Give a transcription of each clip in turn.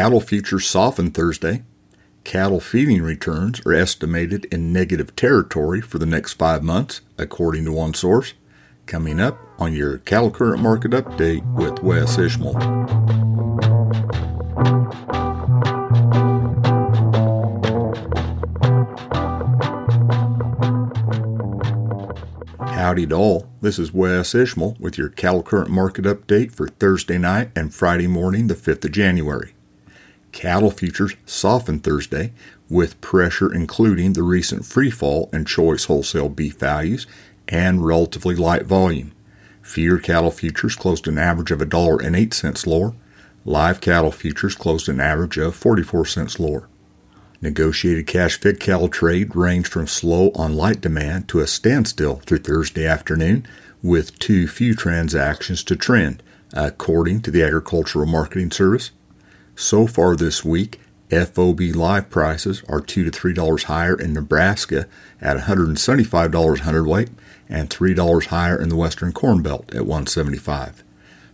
Cattle futures softened Thursday. Cattle feeding returns are estimated in negative territory for the next five months, according to one source. Coming up on your Cattle Current Market Update with Wes Ishmael. Howdy to all. This is Wes Ishmael with your Cattle Current Market Update for Thursday night and Friday morning, the 5th of January. Cattle futures softened Thursday with pressure including the recent free fall in choice wholesale beef values and relatively light volume. Feeder cattle futures closed an average of $1.08 lower. Live cattle futures closed an average of 44 cents lower. Negotiated cash fed cattle trade ranged from slow on light demand to a standstill through Thursday afternoon, with too few transactions to trend, according to the Agricultural Marketing Service. So far this week, FOB live prices are two to three dollars higher in Nebraska at $175 hundredweight and three dollars higher in the Western Corn Belt at 175.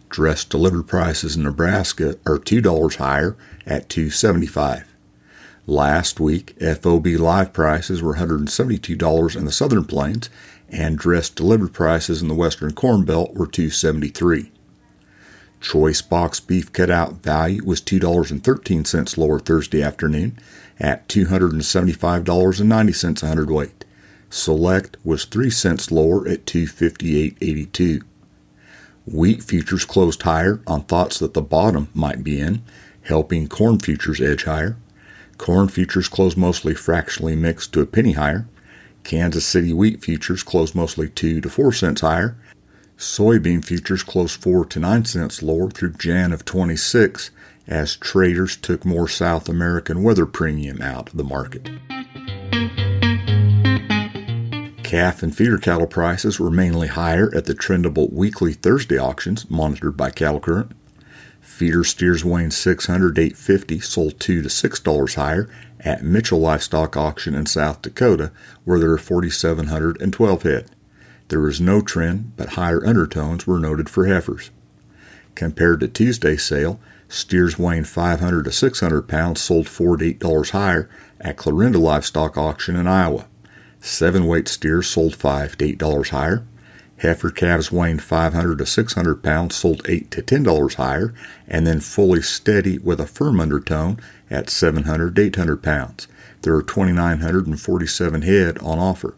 Dress delivered prices in Nebraska are two dollars higher at 275. Last week, FOB live prices were $172 in the Southern Plains, and dress delivered prices in the Western Corn Belt were $273. Choice box beef cutout value was $2.13 lower Thursday afternoon at $275.90 a hundredweight. Select was 3 cents lower at 258.82. Wheat futures closed higher on thoughts that the bottom might be in, helping corn futures edge higher. Corn futures closed mostly fractionally mixed to a penny higher. Kansas City wheat futures closed mostly 2 to 4 cents higher. Soybean futures closed 4 to 9 cents lower through Jan of 26 as traders took more South American weather premium out of the market. Calf and feeder cattle prices were mainly higher at the trendable weekly Thursday auctions monitored by Cattle Current. Feeder steers weighing 600 850 sold 2 to $6 higher at Mitchell Livestock Auction in South Dakota, where there are 4,712 head. There was no trend, but higher undertones were noted for heifers. Compared to Tuesday's sale, steers weighing 500 to 600 pounds sold 4 to $8 higher at Clarinda Livestock Auction in Iowa. Seven weight steers sold 5 to $8 higher. Heifer calves weighing 500 to 600 pounds sold 8 to $10 higher, and then fully steady with a firm undertone at 700 to 800 pounds. There are 2,947 head on offer.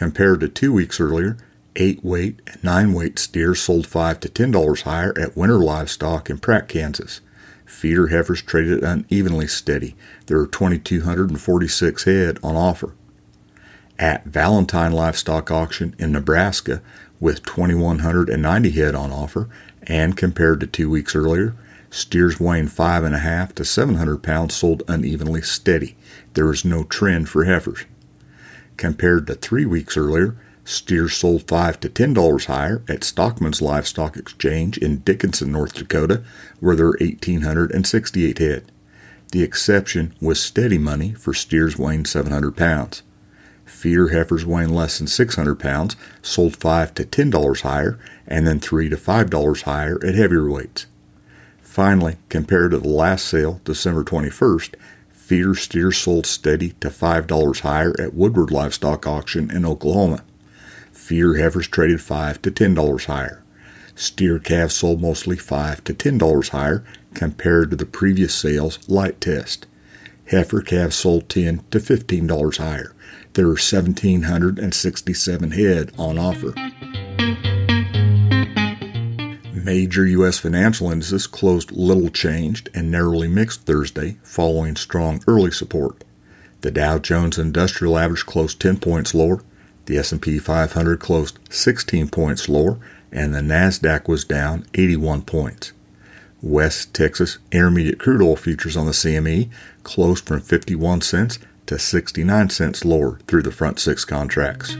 Compared to two weeks earlier, 8 weight and 9 weight steers sold 5 to $10 higher at Winter Livestock in Pratt, Kansas. Feeder heifers traded unevenly steady. There are 2,246 head on offer at Valentine Livestock Auction in Nebraska with 2,190 head on offer, and compared to two weeks earlier, steers weighing 5.5 to 700 pounds sold unevenly steady. There is no trend for heifers. Compared to three weeks earlier, steers sold 5 to $10 higher at Stockman's Livestock Exchange in Dickinson, North Dakota, where there are 1,868 head. The exception was steady money for steers weighing 700 pounds. Feeder heifers weighing less than 600 pounds sold 5 to $10 higher and then 3 to $5 higher at heavier weights. Finally, compared to the last sale, December 21st, feeder steers sold steady to $5 higher at Woodward Livestock Auction in Oklahoma. Feeder heifers traded 5 to $10 higher. Steer calves sold mostly 5 to $10 higher compared to the previous sales light test. Heifer calves sold 10 to $15 higher. There are 1,767 head on offer. Major U.S. financial indices closed little changed and narrowly mixed Thursday, following strong early support. The Dow Jones Industrial Average closed 10 points lower, the S&P 500 closed 16 points lower, and the Nasdaq was down 81 points. West Texas Intermediate crude oil futures on the CME closed from 51 cents to 69 cents lower through the front six contracts.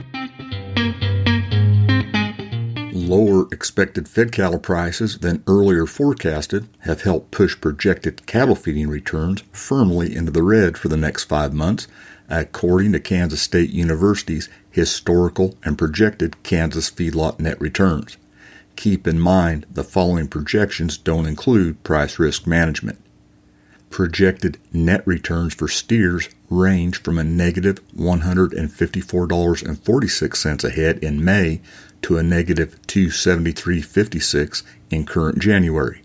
Lower expected fed cattle prices than earlier forecasted have helped push projected cattle feeding returns firmly into the red for the next five months, according to Kansas State University's historical and projected Kansas feedlot net returns. Keep in mind the following projections don't include price risk management. Projected net returns for steers range from a negative $154.46 a head in May to a negative 273.56 in current January.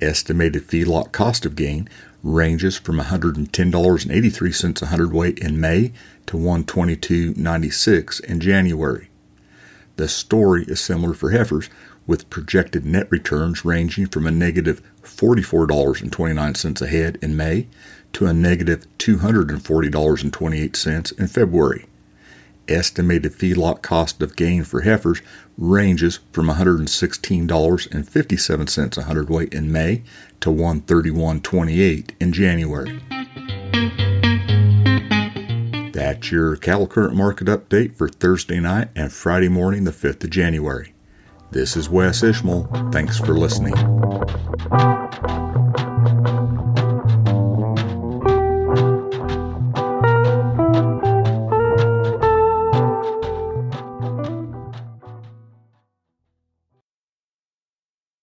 Estimated feedlot cost of gain ranges from $110.83 a hundredweight in May to 122.96 in January. The story is similar for heifers, with projected net returns ranging from a negative $44.29 a head in May to a negative $240.28 in February. Estimated feedlot cost of gain for heifers ranges from $116.57 a hundredweight in May to $131.28 in January. That's your cattle current market update for Thursday night and Friday morning, the 5th of January. This is Wes Ishmael. Thanks for listening.